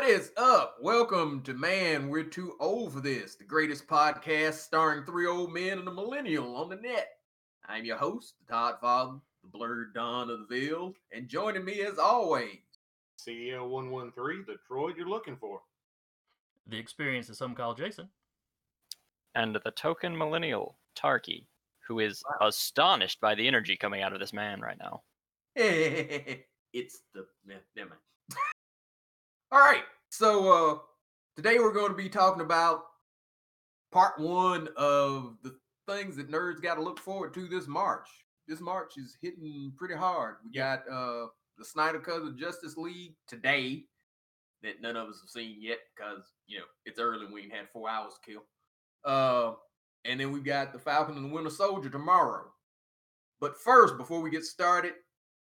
What is up? Welcome to Man, We're Too Old for This, the greatest podcast starring three old men and a millennial on the net. I'm your host, the Todd Father, the blurred Don of the Ville, and joining me as always, CL one one three, the droid you're looking for. The experience that some call Jason. and the token millennial, Tarky, who is astonished by the energy coming out of this man right now. it's the ne- never mind. All right, so uh today we're going to be talking about part one of the things that nerds got to look forward to this March. This March is hitting pretty hard. We got uh the Snyder Cut of Justice League today that none of us have seen yet because you know it's early and we ain't had four hours to kill. Uh, and then we've got the Falcon and the Winter Soldier tomorrow. But first, before we get started,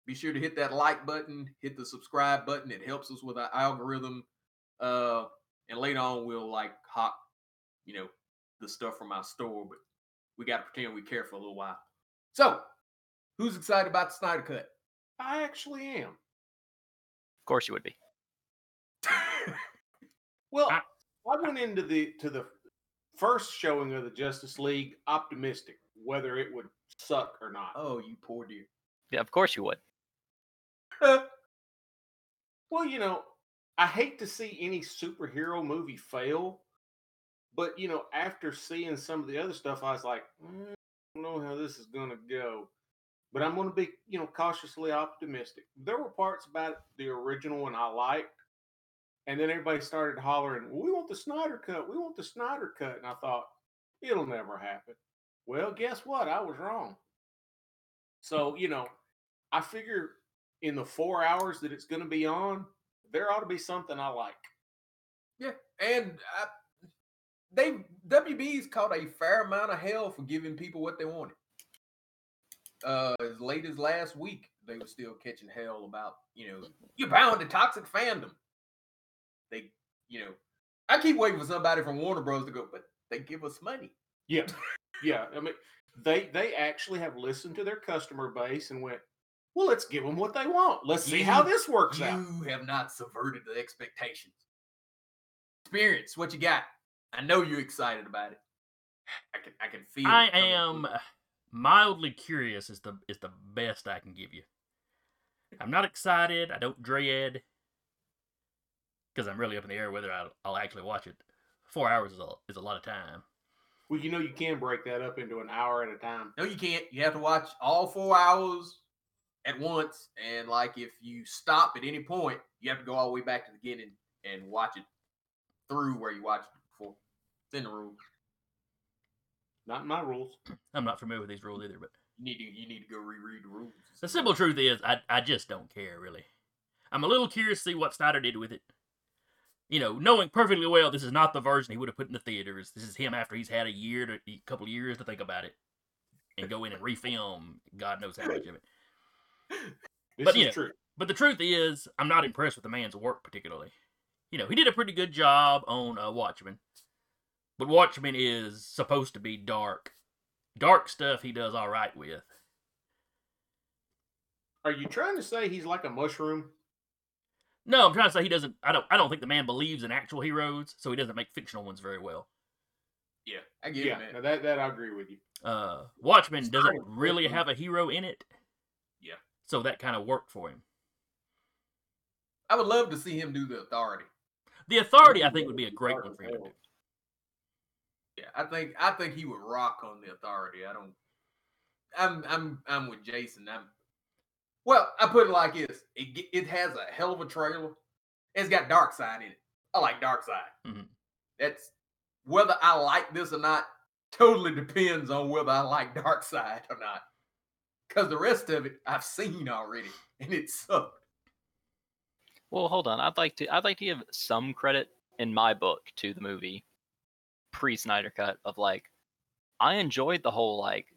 be sure to hit that like button, hit the subscribe button. It helps us with our algorithm. Uh, and later on, we'll like hawk, you know, the stuff from our store, but we got to pretend we care for a little while. So, who's excited about the Snyder Cut? I actually am. Of course, you would be. Well, I- I went into the to the first showing of the Justice League optimistic whether it would suck or not. oh, you poor dear. Yeah, of course you would. Well, you know, I hate to see any superhero movie fail, but you know, after seeing some of the other stuff, I was like, "Mm, I don't know how this is going to go. But I'm going to be, you know, cautiously optimistic. There were parts about the original one I liked, and then everybody started hollering, "We want the Snyder cut! We want the Snyder cut!" And I thought, it'll never happen. Well, guess what? I was wrong. So you know, I figure in the four hours that it's going to be on, there ought to be something I like. Yeah, and I, they WB's caught a fair amount of hell for giving people what they wanted. Uh, as late as last week, they were still catching hell about you know you're bound to toxic fandom. They, you know, I keep waiting for somebody from Warner Bros. to go, but they give us money. Yeah, yeah. I mean, they they actually have listened to their customer base and went, well, let's give them what they want. Let's see how this works You out. You have not subverted the expectations. Experience what you got. I know you're excited about it. I can I can feel. it I coming am through. mildly curious is the is the best I can give you. I'm not excited. I don't dread because I'm really up in the air whether I'll, I'll actually watch it. Four hours is a, is a lot of time. Well, you know, you can break that up into an hour at a time. No, you can't. You have to watch all four hours at once. And like if you stop at any point, you have to go all the way back to the beginning and watch it through where you watched it before. It's in the rules. Not in my rules. I'm not familiar with these rules either, but You need to you need to go reread the rules. the simple truth is I I just don't care really. I'm a little curious to see what Snyder did with it. You know, knowing perfectly well this is not the version he would have put in the theaters. This is him after he's had a year to a couple of years to think about it and go in and refilm God knows how much of it. This But, is you know, true. But the truth is, I'm not impressed with the man's work particularly. You know, he did a pretty good job on uh, Watchmen, but Watchmen is supposed to be dark. Dark stuff he does all right with. Are you trying to say he's like a mushroom? No, I'm trying to say he doesn't. I don't. I don't think the man believes in actual heroes, so he doesn't make fictional ones very well. Yeah, I get Yeah, it, man. that that I agree with you. Uh, Watchmen doesn't really have a hero in it. Yeah. So that kind of worked for him. I would love to see him do the authority. The Authority, I think, would be a great one for him to do. Yeah, I think I think he would rock on the authority. I don't. I'm I'm I'm with Jason. I'm. Well, I put it like this: it it has a hell of a trailer. It's got Darkseid in it. I like Darkseid. Mhm. That's whether I like this or not. Totally depends on whether I like Darkseid or not. Because the rest of it I've seen already, and it sucked. Well, hold on. I'd like to. I'd like to give some credit in my book to the movie pre Snyder Cut of like, I enjoyed the whole like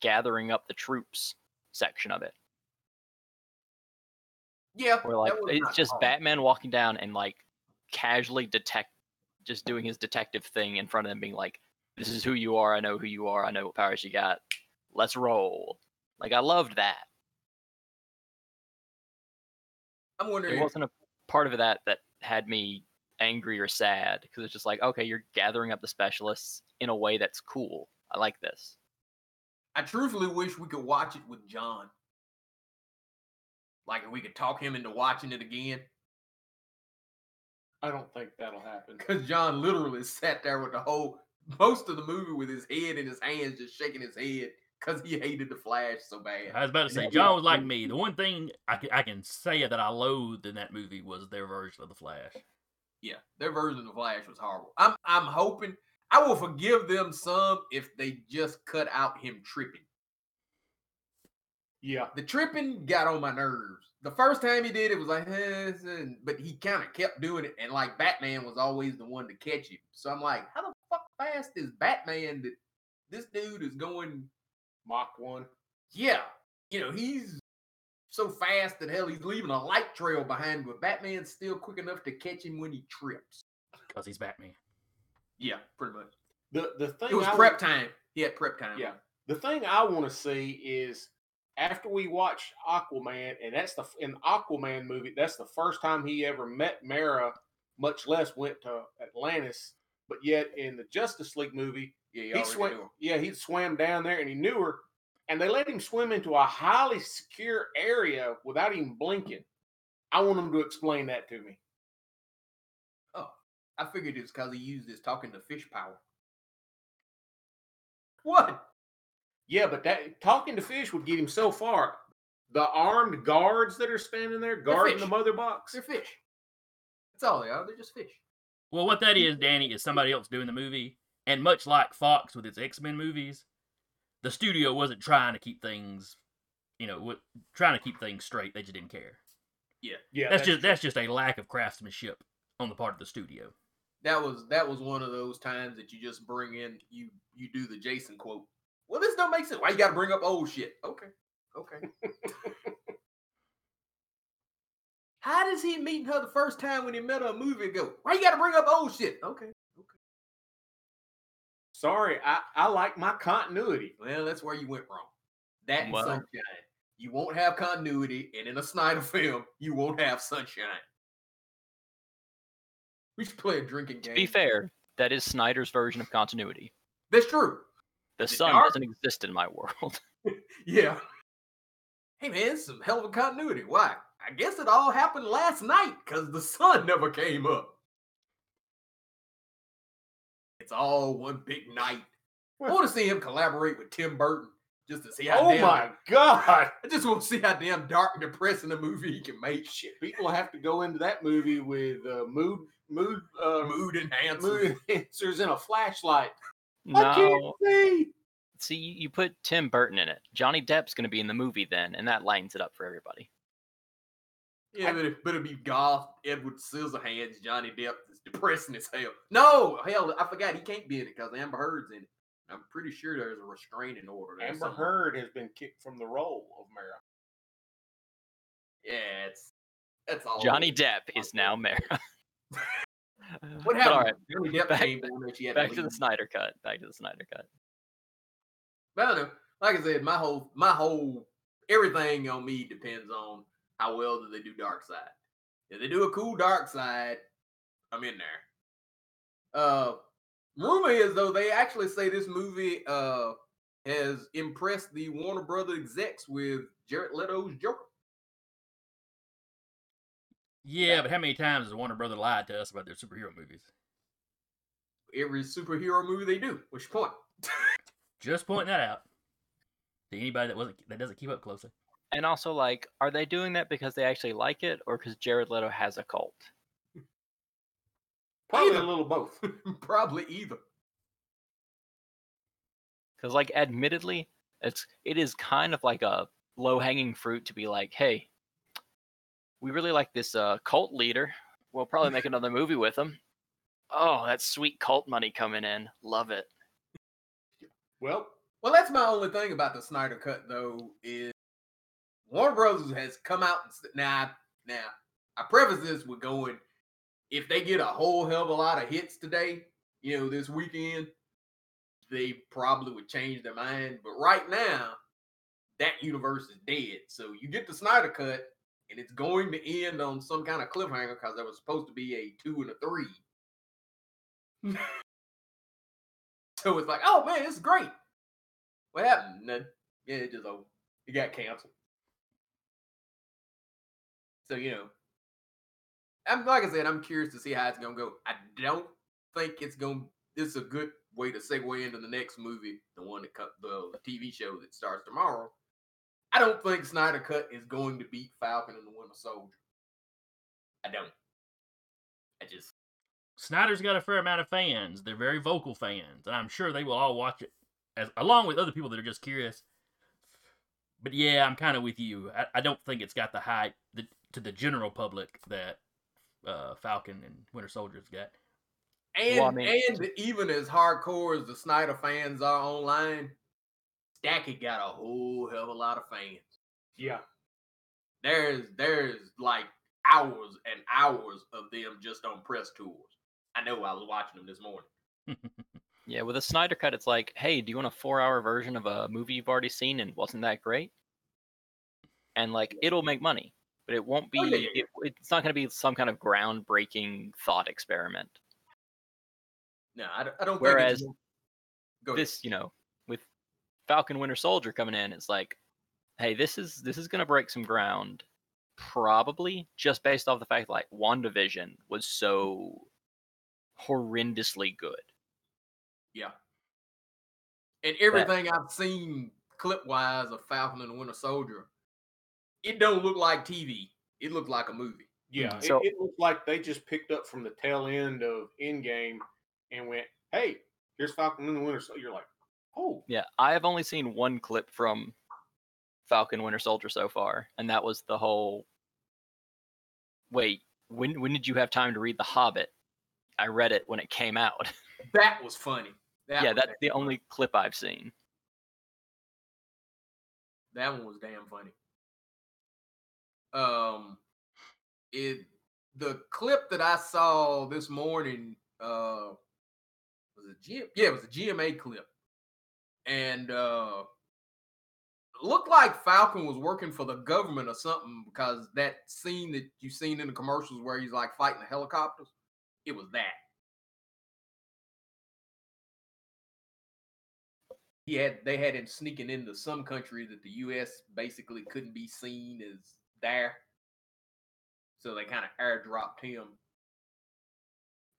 gathering up the troops section of it, Yeah, where like it's just hard. Batman walking down and like casually detect, just doing his detective thing in front of them, being like, "This is who you are. I know who you are. I know what powers you got. Let's roll." Like I loved that. I'm wondering. It wasn't a part of that that had me angry or sad because it's just like, okay, you're gathering up the specialists in a way that's cool. I like this. I truthfully wish we could watch it with John. Like if we could talk him into watching it again. I don't think that'll happen. Because John literally sat there with the whole most of the movie with his head in his hands, just shaking his head because he hated the Flash so bad. I was about to say, John was like me. The one thing I can, I can say that I loathed in that movie was their version of the Flash. Yeah, their version of the Flash was horrible. I'm I'm hoping I will forgive them some if they just cut out him tripping. Yeah. The tripping got on my nerves. The first time he did it was like, eh, but he kind of kept doing it, and like Batman was always the one to catch him. So I'm like, how the fuck fast is Batman that this dude is going? Mach one. Yeah, you know he's so fast that hell he's leaving a light trail behind, but Batman's still quick enough to catch him when he trips. Because he's Batman. Yeah, pretty much. The the thing It was I prep time. He had prep time. Yeah. The thing I want to see is after we watch Aquaman, and that's the in Aquaman movie, that's the first time he ever met Mera, much less went to Atlantis. But yet in the Justice League movie, yeah, he he swam. knew. Yeah, he swam down there and he knew her, and they let him swim into a highly secure area without even blinking. I want him to explain that to me. Oh, I figured it's because he used his talking to fish power. What? Yeah, but that talking to fish would get him so far. The armed guards that are standing there guarding the mother box. They're fish. That's all they are. They're just fish. Well, what that is, Danny, is somebody else doing the movie. And much like Fox with its X Men movies, the studio wasn't trying to keep things, you know, wa- trying to keep things straight. They just didn't care. Yeah, yeah. That's just that's just a lack of craftsmanship on the part of the studio. That was that was one of those times that you just bring in you you do the Jason quote. Well, this don't make sense. Why you got to bring up old shit? Okay, okay. How does he meet her the first time when he met her a movie ago? Why you got to bring up old shit? Okay. Sorry. I I like my continuity. Well, that's where you went wrong. That and Well- sunshine. You won't have continuity, and in a Snyder film, you won't have sunshine. We should play a drinking game. To be fair, that is Snyder's version of continuity. That's true. The it sun dark? doesn't exist in my world. Yeah. Hey man, some hell of a continuity. Why? I guess it all happened last night because the sun never came up. It's all one big night. I want to see him collaborate with Tim Burton just to see how Oh damn my god! I just want to see how damn dark and depressing a movie he can make. Shit, people have to go into that movie with uh, mood mood uh, Mood enhancers. mood enhancers and a flashlight. I no. can't see. See, you you put Tim Burton in it. Johnny Depp's going to be in the movie then, and that lightens it up for everybody. Yeah, but, it, but it'd be golf, Edward Scissorhands, Johnny Depp is depressing as hell. No, hell, I forgot he can't be in it because Amber Heard's in it. I'm pretty sure there's a restraining order. there Amber somewhere. Heard has been kicked from the role of Mera. Yeah, it's that's all. Johnny Depp is now Mera. What happened? all right, Johnny Depp back- came on and she had back to to the. Snyder cut. Back to the Snyder cut. But I don't know. Like I said, my whole my whole everything on me depends on how well do they do Darkseid. If they do a cool Darkseid, I'm in there. Uh, rumor is though they actually say this movie uh has impressed the Warner Brother execs with Jared Leto's Joker. Yeah, but how many times has Warner Brother lied to us about their superhero movies? Every superhero movie they do. What's your point? Just pointing that out to anybody that wasn't that doesn't keep up closely. And also, like, are they doing that because they actually like it, or because Jared Leto has a cult? Probably Either. a little both. Probably either. Because, like, admittedly, it's it is kind of like a low hanging fruit to be like, hey, we really like this uh, cult leader. We'll probably make another movie with him. Oh, that's sweet cult money coming in. Love it. Well, Well, that's my only thing about the Snyder Cut, though, is Warner Brothers has come out and said, now, now, I preface this with going, if they get a whole hell of a lot of hits today, you know, this weekend, they probably would change their mind. But right now, that universe is dead. So you get the Snyder Cut, and it's going to end on some kind of cliffhanger because there was supposed to be a two and a three. Hmm. so it's like, oh man, it's great. What happened? None. Yeah, it just over. It got canceled. So you know, I'm like I said, I'm curious to see how it's gonna go. I don't think it's gonna. This is a good way to segue into the next movie, the one that cut the, TV show that starts tomorrow. I don't think Snyder Cut is going to beat Falcon and the Winter Soldier. I don't. I just Snyder's got a fair amount of fans. They're very vocal fans, and I'm sure they will all watch it, as along with other people that are just curious. But yeah, I'm kind of with you. I, I don't think it's got the hype to the general public that uh, Falcon and Winter Soldier's got. and Well, I mean- and even as hardcore as the Snyder fans are online, Stacky got a whole hell of a lot of fans. Yeah. There's there's like hours and hours of them just on press tours. I know I was watching them this morning. Yeah, with a Snyder cut, it's like, hey, do you want a four-hour version of a movie you've already seen and wasn't that great? And like, it'll make money, but it won't be. Oh, yeah, yeah, It, it's not going to be some kind of groundbreaking thought experiment. No, I, don't- I don't Whereas Go ahead. this, you know, with Falcon Winter Soldier coming in, it's like, hey, this is this is going to break some ground, probably just based off the fact like WandaVision was so horrendously good. Yeah. And everything I've seen clip wise of Falcon and the Winter Soldier, it don't look like TV. It looked like a movie. Yeah. So- it, it looked like they just picked up from the tail end of Endgame and went, hey, here's Falcon and the Winter Soldier. You're like, oh, Yeah, I have only seen one clip from Falcon Winter Soldier so far, and that was the whole. Wait, when when did you have time to read The Hobbit? I read it when it came out. That was funny. That yeah, was that's the funny. only clip I've seen. That one was damn funny. Um, it the clip that I saw this morning uh was a G yeah it was a GMA clip, and uh looked like Falcon was working for the government or something because that scene that you've seen in the commercials where he's like fighting the helicopters, it was that. He had they had him sneaking into some country that the U.S. basically couldn't be seen as there, so they kind of airdropped him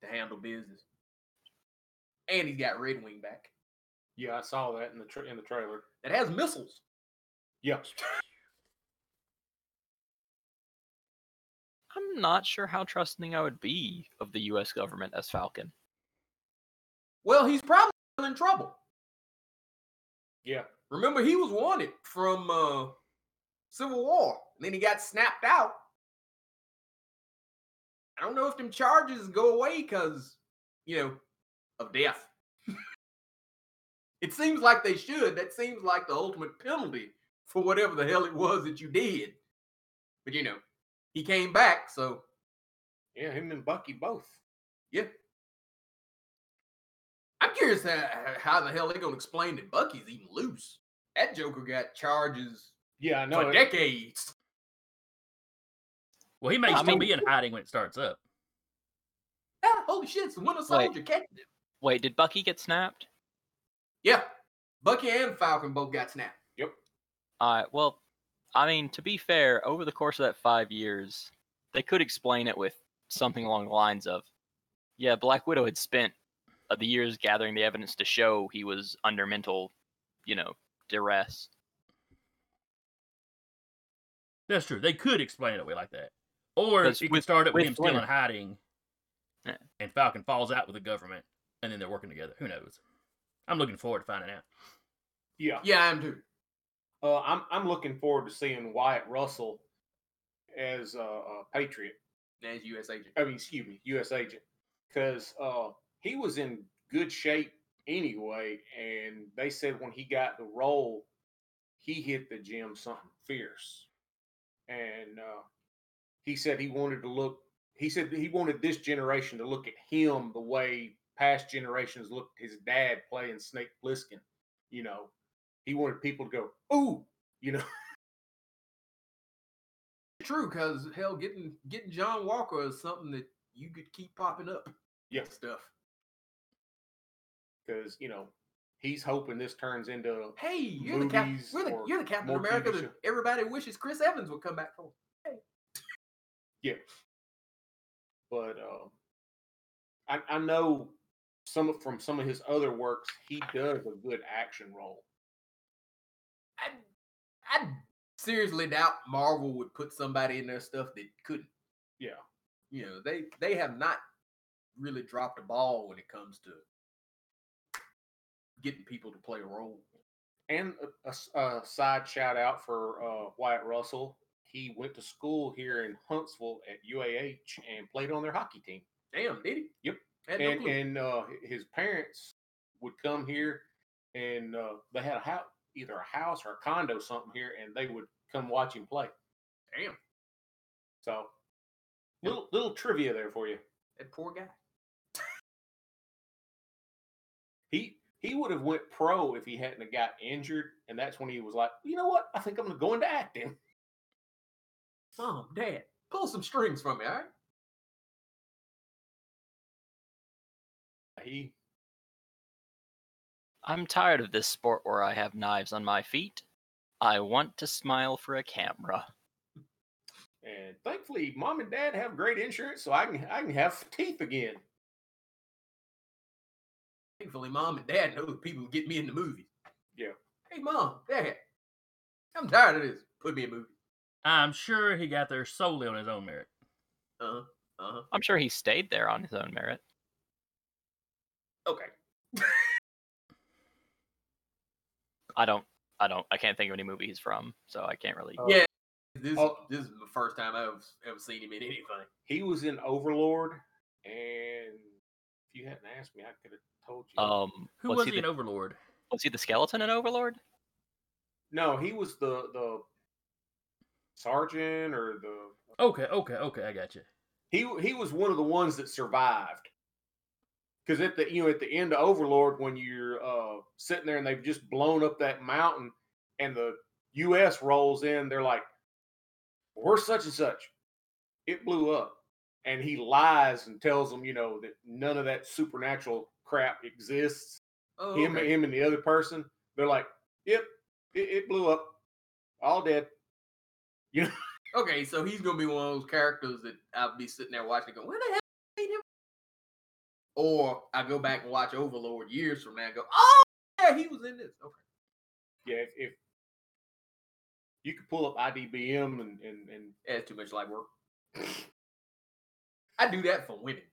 to handle business. And he's got Redwing back yeah, I saw that in the tra- in the trailer. that has missiles. Yes. I'm not sure how trusting I would be of the U.S. government as Falcon. Well, he's probably in trouble. Yeah. Remember, he was wanted from uh, Civil War, and then he got snapped out. I don't know if them charges go away because, you know, of death. it seems like they should. That seems like the ultimate penalty for whatever the hell it was that you did. But you know, he came back, so Yeah, him and Bucky both. yeah. I'm curious how, how the hell they're gonna explain that Bucky's even loose. That Joker got charges Yeah, I know. for decades. Well, he may I still mean- be in hiding when it starts up. Ah, holy shit, it's the Winter Wait. Soldier. Catch it. Wait, did Bucky get snapped? Yeah. Bucky and Falcon both got snapped. Yep. All right, well, I mean, to be fair, over the course of that five years, they could explain it with something along the lines of, yeah, Black Widow had spent uh, the years gathering the evidence to show he was under mental, you know, duress. That's true. They could explain it away like that, or it 'Cause could with- start it with with him still in hiding, Yeah. and Falcon falls out with the government, and then they're working together. Who knows? I'm looking forward to finding out. Yeah. Yeah, I am too. Uh, I'm I'm looking forward to seeing Wyatt Russell as uh, a Patriot. As U.S. agent. I mean, excuse me, U.S. agent, because uh, he was in good shape anyway, and they said when he got the role, he hit the gym something fierce, and uh, he said he wanted to look. He said he wanted this generation to look at him the way past generations looked at his dad playing Snake Plissken. You know, he wanted people to go, "Ooh," you know. True, because hell, getting getting John Walker is something that you could keep popping up. Yeah. stuff. because you know he's hoping this turns into Hey, you're the cap- the, you're the Captain America that everybody wishes Chris Evans would come back for. But uh, I, I know some of, from some of his other works he does a good action role I I seriously doubt Marvel would put somebody in their stuff that couldn't. yeah You know, they they have not really dropped the ball when it comes to getting people to play a role. and a side shout out for uh, Wyatt Russell he went to school here in Huntsville at UAH and played on their hockey team Damn, did he? Yep. Had no and and uh, his parents would come here, and uh, they had a house, either a house or a condo, something here, and they would come watch him play. Damn, So, little little trivia there for you. that poor guy. He he would have went pro if he hadn't got injured, and that's when he was like, you know what, I think I'm gonna go into acting. Mom, Dad, pull some strings from me, all right? He I'm tired of this sport where I have knives on my feet. I want to smile for a camera. and thankfully, mom and dad have great insurance, so I can I can have teeth again. Thankfully, Mom and Dad know the people who get me in the movies. Yeah. Hey, Mom, Dad, I'm tired of this. Put me in movies. I'm sure he got there solely on his own merit. Uh huh. Uh huh. I'm sure he stayed there on his own merit. Okay. I don't. I don't. I can't think of any movie he's from, so I can't really. Uh, Yeah. This Oh. this is the first time I've ever seen him in anything. He was in Overlord, and if you hadn't asked me, I could have told you. Um, Who was, was he? he in Overlord? was he the skeleton in Overlord? No, he was the the sergeant or the Okay, okay, okay, I got you. he he was one of the ones that survived. Because at the you know at the end of Overlord, when you're uh, sitting there and they've just blown up that mountain, and the U.S. rolls in, they're like, "We're such and such." It blew up, and he lies and tells them, you know, that none of that supernatural crap exists. Oh, him, okay. him, and the other person, they're like, "Yep, it, it blew up, all dead." You okay, so he's gonna be one of those characters that I'll be sitting there watching, going, "Where the hell made him?" Or I go back and watch Overlord years from now, and go, "Oh, yeah, he was in this." Okay. yeah, if, if you could pull up IDBM and and, and That's too much light work. I do that for women.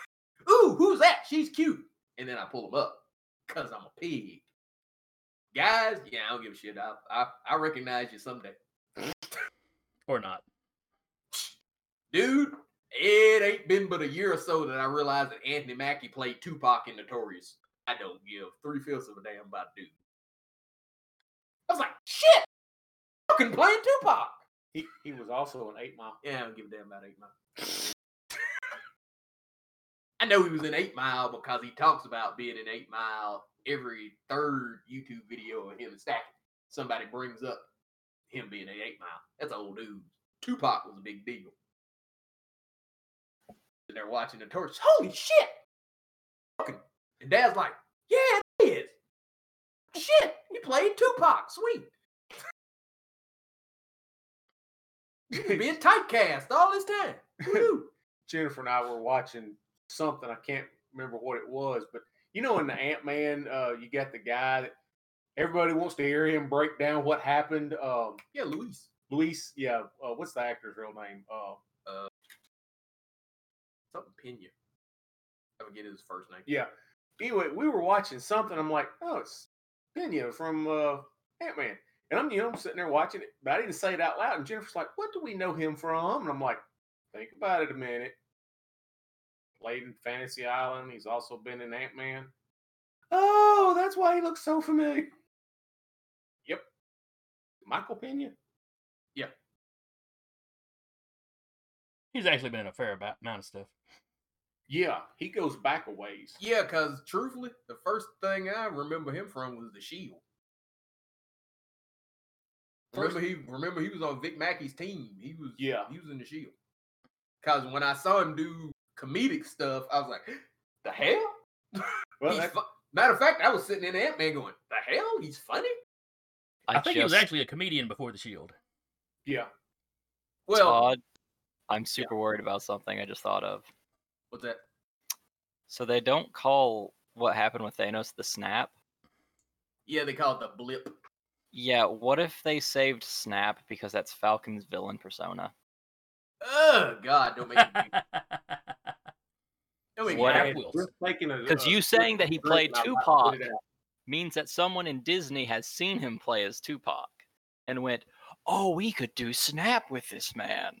Ooh, who's that? She's cute. And then I pull them up because I'm a pig. Guys, yeah, I don't give a shit. I, I, I recognize you someday. Or not. Dude, it ain't been but a year or so that I realized that Anthony Mackie played Tupac in Notorious. I don't give three fifths of a damn about dude. I was like, shit! Fucking playing Tupac. he, he was also an Eight Mile. Yeah, I don't give a damn about Eight Mile. I know he was in Eight Mile because he talks about being in Eight Mile every third YouTube video of him and Stack. Somebody brings up him being in Eight Mile. That's old news. Tupac was a big deal. And they're watching the torch. Holy shit! And Dad's like, yeah, it is. Shit, you played Tupac. Sweet. You've been typecast all this time. Jennifer and I were watching something. I can't remember what it was, but you know, in the Ant Man, uh, you got the guy that everybody wants to hear him break down what happened. Um, yeah, Luis. Luis, yeah, uh, what's the actor's real name? Uh, Something Pena. I forget his first name. yeah. Anyway, we were watching something. I'm like, oh, it's Pena from uh, Ant Man. And I'm, you know, I'm sitting there watching it, but I didn't say it out loud. And Jennifer's like, what do we know him from? And I'm like, think about it a minute. Played in Fantasy Island. He's also been in Ant Man. Oh, that's why he looks so familiar. Yep. Michael Pena. Yeah. He's actually been in a fair amount of stuff. Yeah, he goes back a ways. Yeah, because truthfully, the first thing I remember him from was The Shield. Remember he remember he was on Vic Mackey's team. He was Yeah. he was in the Shield. Cause when I saw him do comedic stuff, I was like, the hell? Well, fu- Matter of fact, I was sitting in Ant Man going, the hell? He's funny. I, think he was actually a comedian before the Shield. yeah. Well, Todd, I'm super worried about something I just thought of. what's that? So they don't call what happened with Thanos the snap. Yeah, they call it the blip. Yeah, what if they saved Snap because that's Falcon's villain persona? Oh God, don't make me. Don't make me What laugh. if- Wilson. We're taking a- Because uh, you saying that he played and I'm about to Tupac put it out. Means that someone in Disney has seen him play as Tupac and went, "Oh, we could do Snap with this man."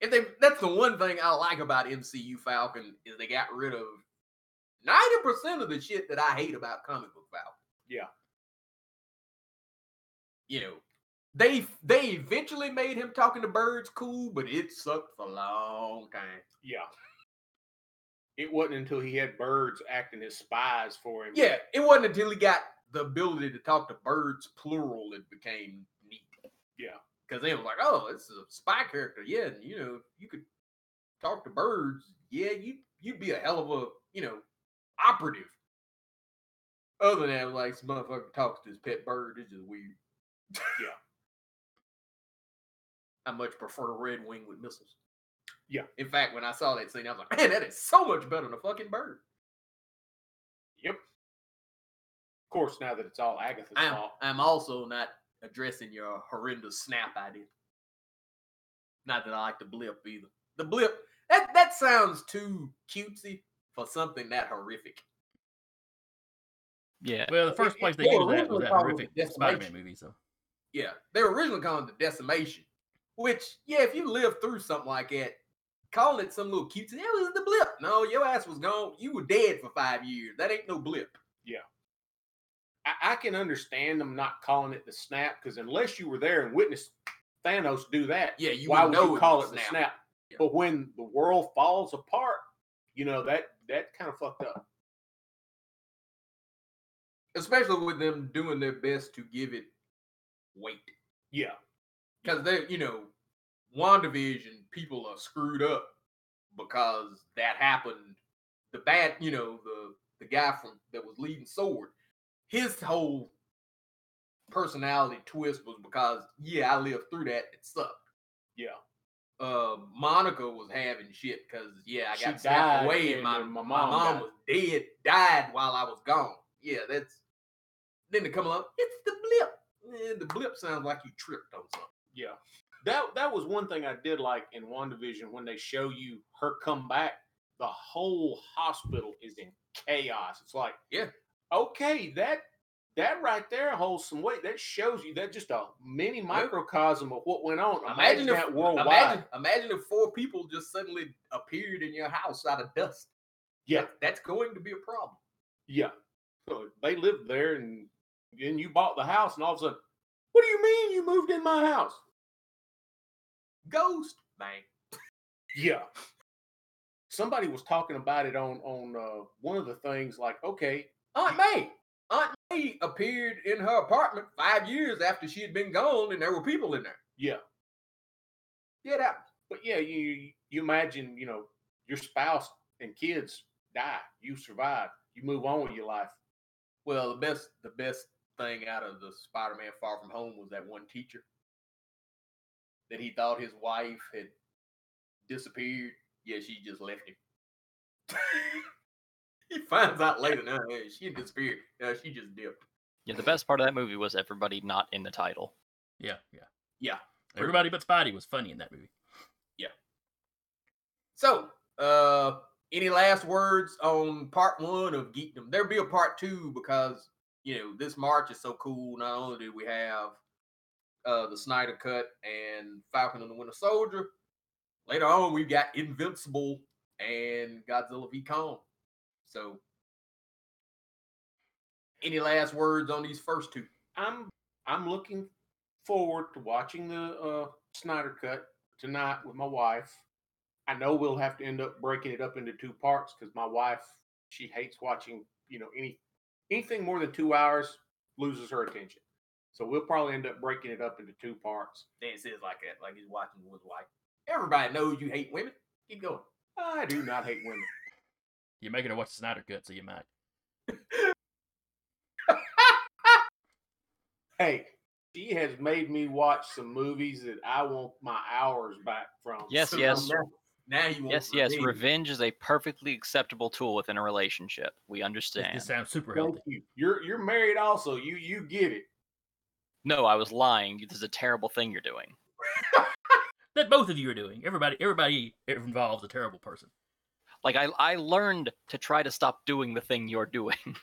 if they that's the one thing I like about MCU Falcon is they got rid of ninety percent of the shit that I hate about comic book Falcon. Yeah. You know, they they eventually made him talking to birds cool, but it sucked for a long time. Yeah. It wasn't until he had birds acting as spies for him. Yeah, it wasn't until he got the ability to talk to birds plural it became neat. Yeah. Because they was like, oh, this is a spy character. Yeah, and you know, you could talk to birds. Yeah, you you'd be a hell of a, you know, operative. Other than that, like some motherfucker talks to his pet bird, it's just weird. Yeah. I much prefer a Redwing with missiles. Yeah. In fact, when I saw that scene, I was like, man, that is so much better than a fucking bird. Yep. Of course, now that it's all Agatha's I'm, fault. I'm also not addressing your horrendous snap idea. Not that I like the blip either. The blip that that sounds too cutesy for something that horrific. Yeah, Well, the first place they they used that was that horrific Decimation. Spider-Man movie. So Yeah, they were originally calling it the decimation. Which, yeah, if you live through something like that, calling it some little cutesy, it was the blip. No, your ass was gone. You were dead for five years. That ain't no blip. I, I can understand them not calling it the snap because unless you were there and witnessed Thanos do that, Yeah, you why would know you call was it the snap. snap? Yeah. But when the world falls apart, you know that that kind of fucked up. Especially with them doing their best to give it weight. Yeah, because they, you know, WandaVision people are screwed up because that happened. The bad, you know, the the guy from that was leading Sword, his whole personality twist was because yeah, I lived through that. It sucked. yeah. Uh, Monica was having shit because yeah, I got snapped away and and my then my my mom mom, was dead, died while I was gone. Yeah, that's then to come along. It's the blip. The blip sounds like you tripped on something. Yeah. That that was one thing I did like in WandaVision when they show you her come back. The whole hospital is in chaos. It's like, Yeah. okay, that that right there holds some weight. That shows you that just a mini microcosm of what went on. Imagine, Imagine, that if worldwide. imagine, imagine if four people just suddenly appeared in your house out of dust. Yeah. That- that's going to be a problem. Yeah. So they lived there and then you bought the house and all of a sudden, what do you mean you moved in my house? Ghost, man. Yeah. Somebody was talking about it on on uh, one of the things like, okay, Aunt May. Aunt May appeared in her apartment five years after she had been gone, and there were people in there. yeah, Yeah, that. but yeah, you you imagine, you know, your spouse and kids die, you survive, you move on with your life. Well, the best, the best thing out of the Spider-Man Far From Home was that one teacher that he thought his wife had disappeared. Yeah, she just left him. he finds out later. No, hey, she disappeared. No, she just dipped. yeah. The best part of that movie was everybody not in the title. yeah, yeah, Yeah. Everybody but Spidey was funny in that movie. Yeah. So, uh, any last words on part one of Geekdom? There'll be a part two because you know this March is so cool. Not only do we have uh the Snyder Cut and Falcon and the Winter Soldier, later on we've got Invincible and Godzilla v Kong. So, any last words on these first two? I'm I'm looking forward to watching the uh, Snyder cut tonight with my wife. I know we'll have to end up breaking it up into two parts because my wife she hates watching you know any anything more than two hours loses her attention. So we'll probably end up breaking it up into two parts. Then it says like that, like he's watching with like everybody knows you hate women. Keep going. I do not hate women. You're making her watch Snyder Cut, so you might. Hey, she has made me watch some movies that I want my hours back from. Yes, So yes. Now, now you want Yes, yes. revenge. Revenge is a perfectly acceptable tool within a relationship. We understand. this sounds super Thank healthy. you. You're you're married also. You you get it. No, I was lying. This is a terrible thing you're doing. That both of you are doing. Everybody, everybody involved a terrible person. Like I, I learned to try to stop doing the thing you're doing.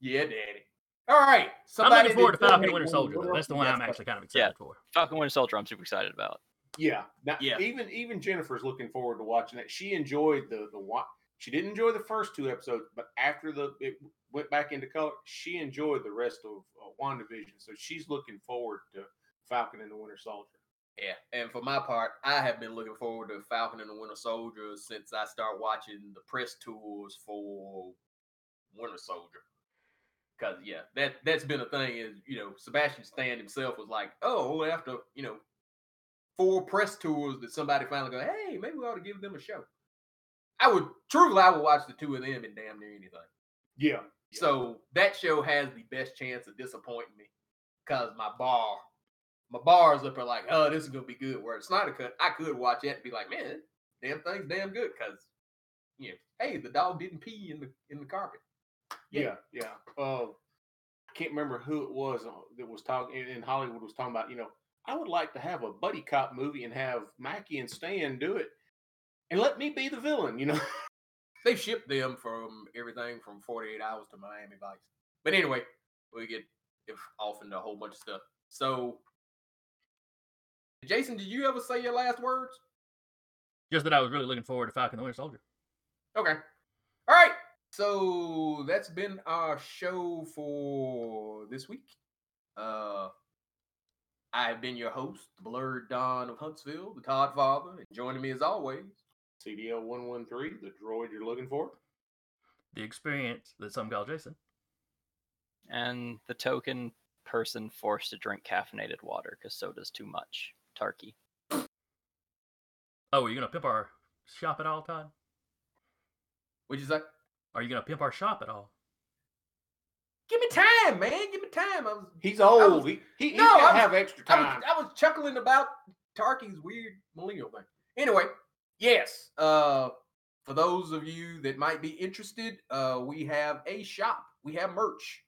Yeah, daddy. All right. I'm looking forward to that doesn't Falcon Winter Soldier. Though. That's the one got I'm actually kind of Yeah. excited for. Falcon Winter Soldier, I'm super excited about. Yeah. Now, Yeah. Even even Jennifer's looking forward to watching it. She enjoyed the the wa- She didn't enjoy the first two episodes, but after the it went back into color, she enjoyed the rest of uh, WandaVision. So she's looking forward to Falcon and the Winter Soldier. Yeah, and for my part, I have been looking forward to Falcon and the Winter Soldier since I started watching the press tours for Winter Soldier. Cause yeah, that that's been a thing. Is you know Sebastian Stan himself was like, oh, after you know four press tours that somebody finally go, hey, maybe we ought to give them a show. I would truly, I would watch the two of them in damn near anything. Yeah. Yeah. So that show has the best chance of disappointing me because my bar, my bars up are like, oh, this is gonna be good. Where it's not a cut, I could watch it and be like, man, damn thing's damn good because, you know, hey, the dog didn't pee in the in the carpet. Yeah, yeah. Uh, I can't remember who it was uh, that was talking in- in Hollywood was talking about. You know, I would like to have a buddy cop movie and have Mackie and Stan do it, and let me be the villain. You know. They shipped them from everything from 48 hours to Miami Vice. But anyway, we get if off into a whole bunch of stuff. So, Jason, did you ever say your last words? Just that I was really looking forward to Falcon the Winter Soldier. Okay. All right. So that's been our show for this week. Uh I have been your host, the blurred Don of Huntsville, the Todd Father, and joining me as always. CDL one one three, the droid you're looking for. The experience that some call Jason. And the token person forced to drink caffeinated water because soda's too much. Tarky. Oh, are you gonna pimp our shop at all, Todd? What'd you say? Are you gonna pimp our shop at all? Give me time, man. Give me time. I was He's old. was- he he, he No, gotta I was- have extra I time. was, I was chuckling about Tarky's weird millennial thing. Anyway, yes. Uh, for those of you that might be interested, uh, we have a shop. We have merch.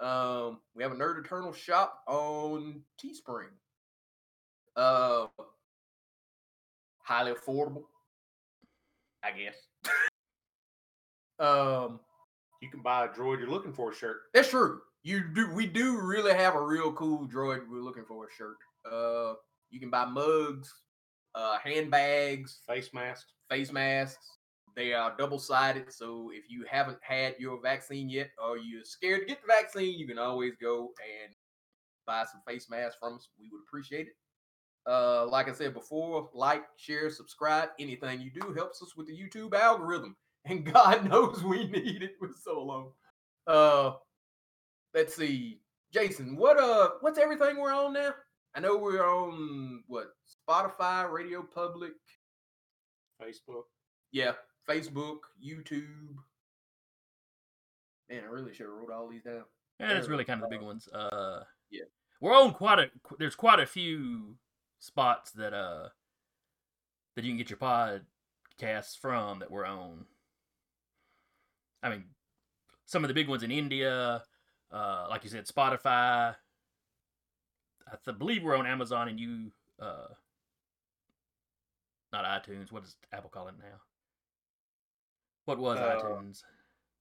Um, we have a Nerd Eternal shop on Teespring. Uh, highly affordable, I guess. um, you can buy a droid you're looking for a shirt. that's true. You do. We do really have a real cool droid. We're looking for a shirt. Uh, you can buy mugs, uh, handbags, face masks, face masks. They are double sided. So if you haven't had your vaccine yet, or you're scared to get the vaccine, you can always go and buy some face masks from us. We would appreciate it. Uh, like I said before, like, share, subscribe. Anything you do helps us with the YouTube algorithm. And God knows we need it for so long. Uh, let's see, Jason. What uh, what's everything we're on now? I know we're on what Spotify, RadioPublic, Facebook. yeah, Facebook, YouTube. Man, I really should have wrote all these down. Yeah, that's really kind of the big ones. Uh, yeah. we're on quite a. There's quite a few spots that uh that you can get your podcasts from that we're on. I mean, some of the big ones in India, uh, like you said, Spotify. I th- believe we're on Amazon and you, uh, not iTunes. What does Apple call it now? What was Uh, iTunes?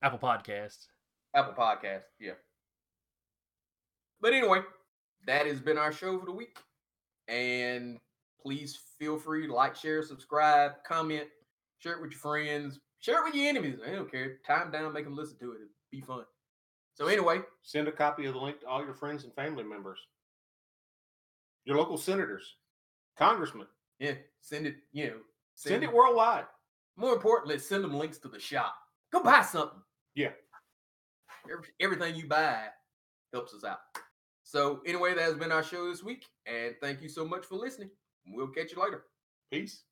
Apple Podcasts. Apple Podcast, yeah. But anyway, that has been our show for the week. And please feel free to like, share, subscribe, comment, share it with your friends, share it with your enemies. I don't care. Time down, make them listen to it. It'd be fun. So anyway, Send a copy of the link to all your friends and family members. Your local senators, congressmen. Yeah, send it. You know, Send it worldwide. More importantly, send them links to the shop. Go buy something. Yeah. Every, everything you buy helps us out. So anyway, that has been our show this week, and thank you so much for listening. We'll catch you later. Peace.